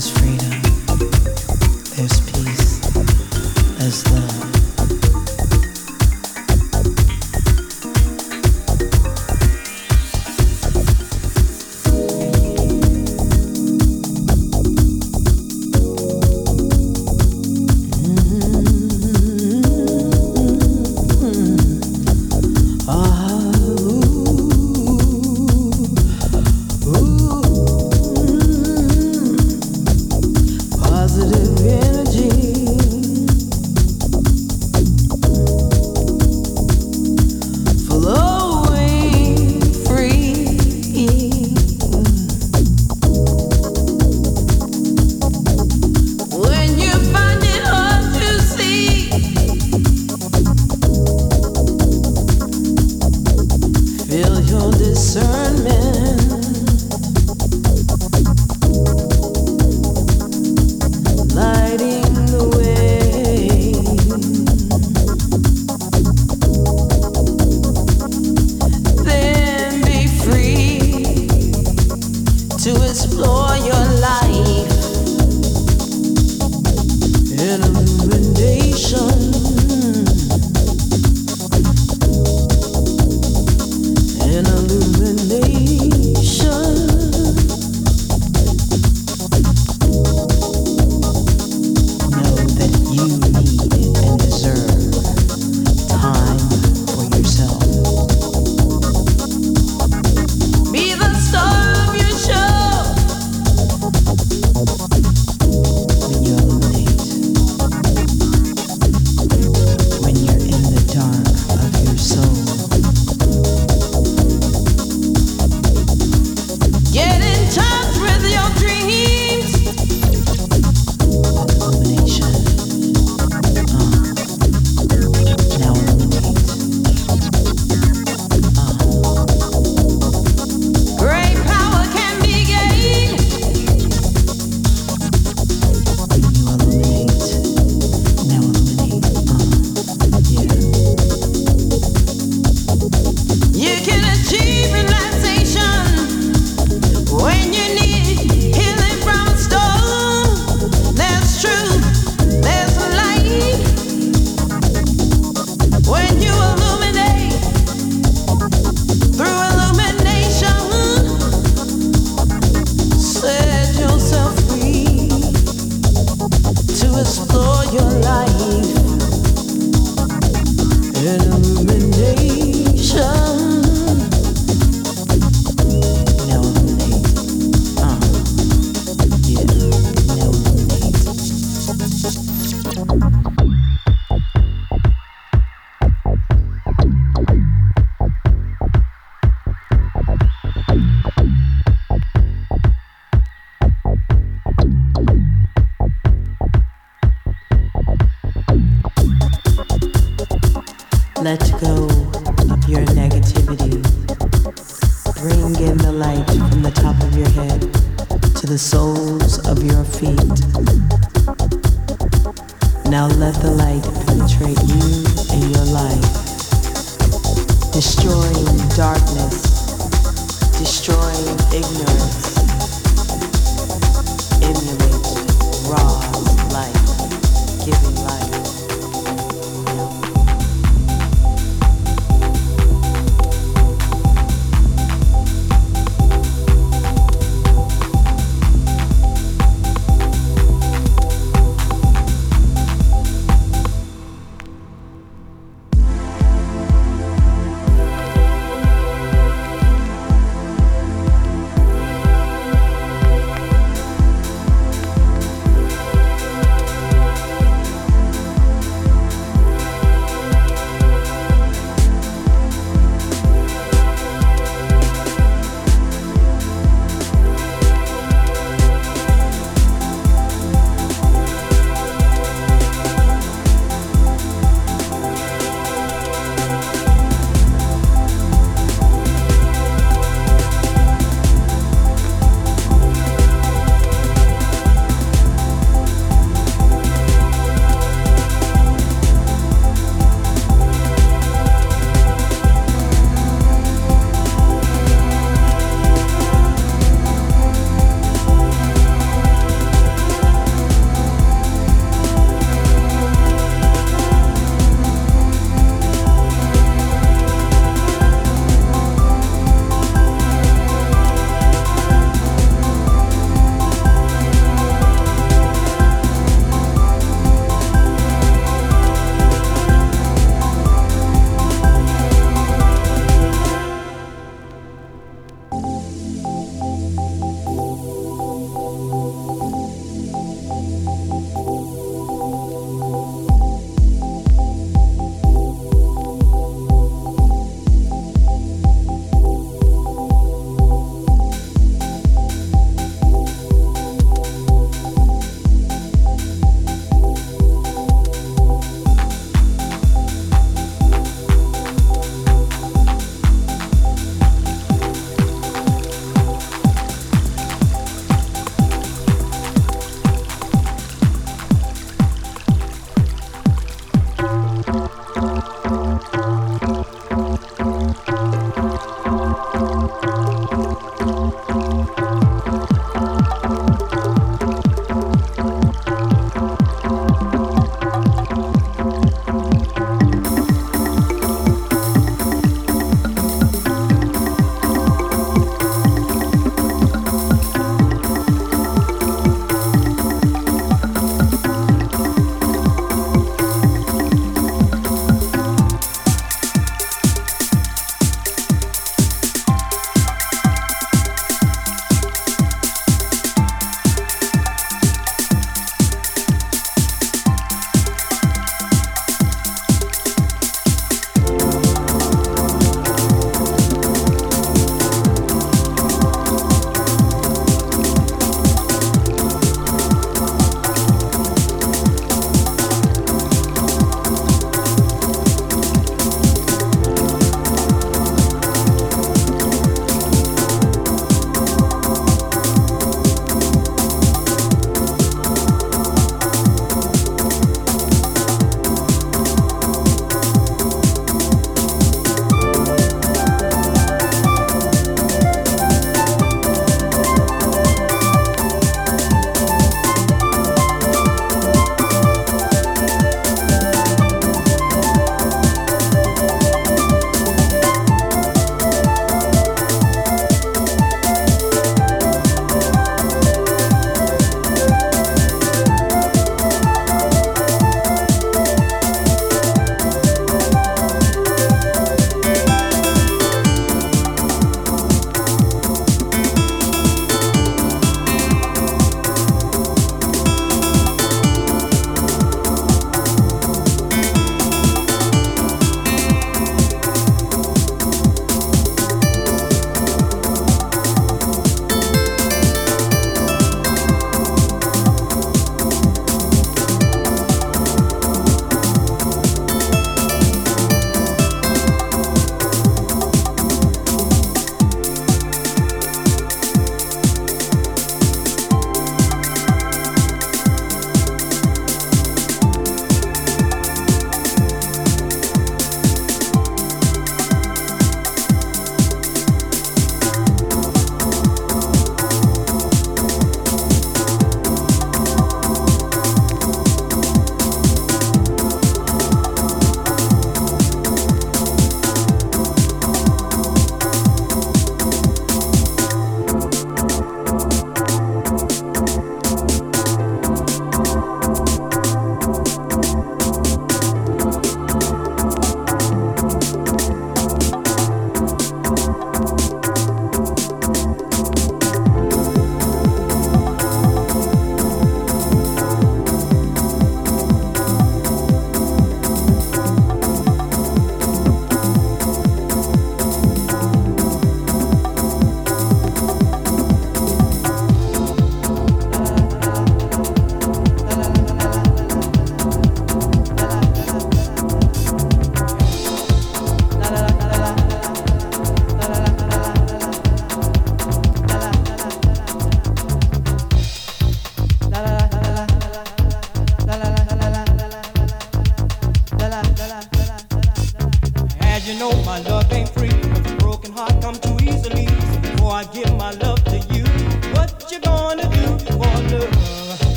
is freedom.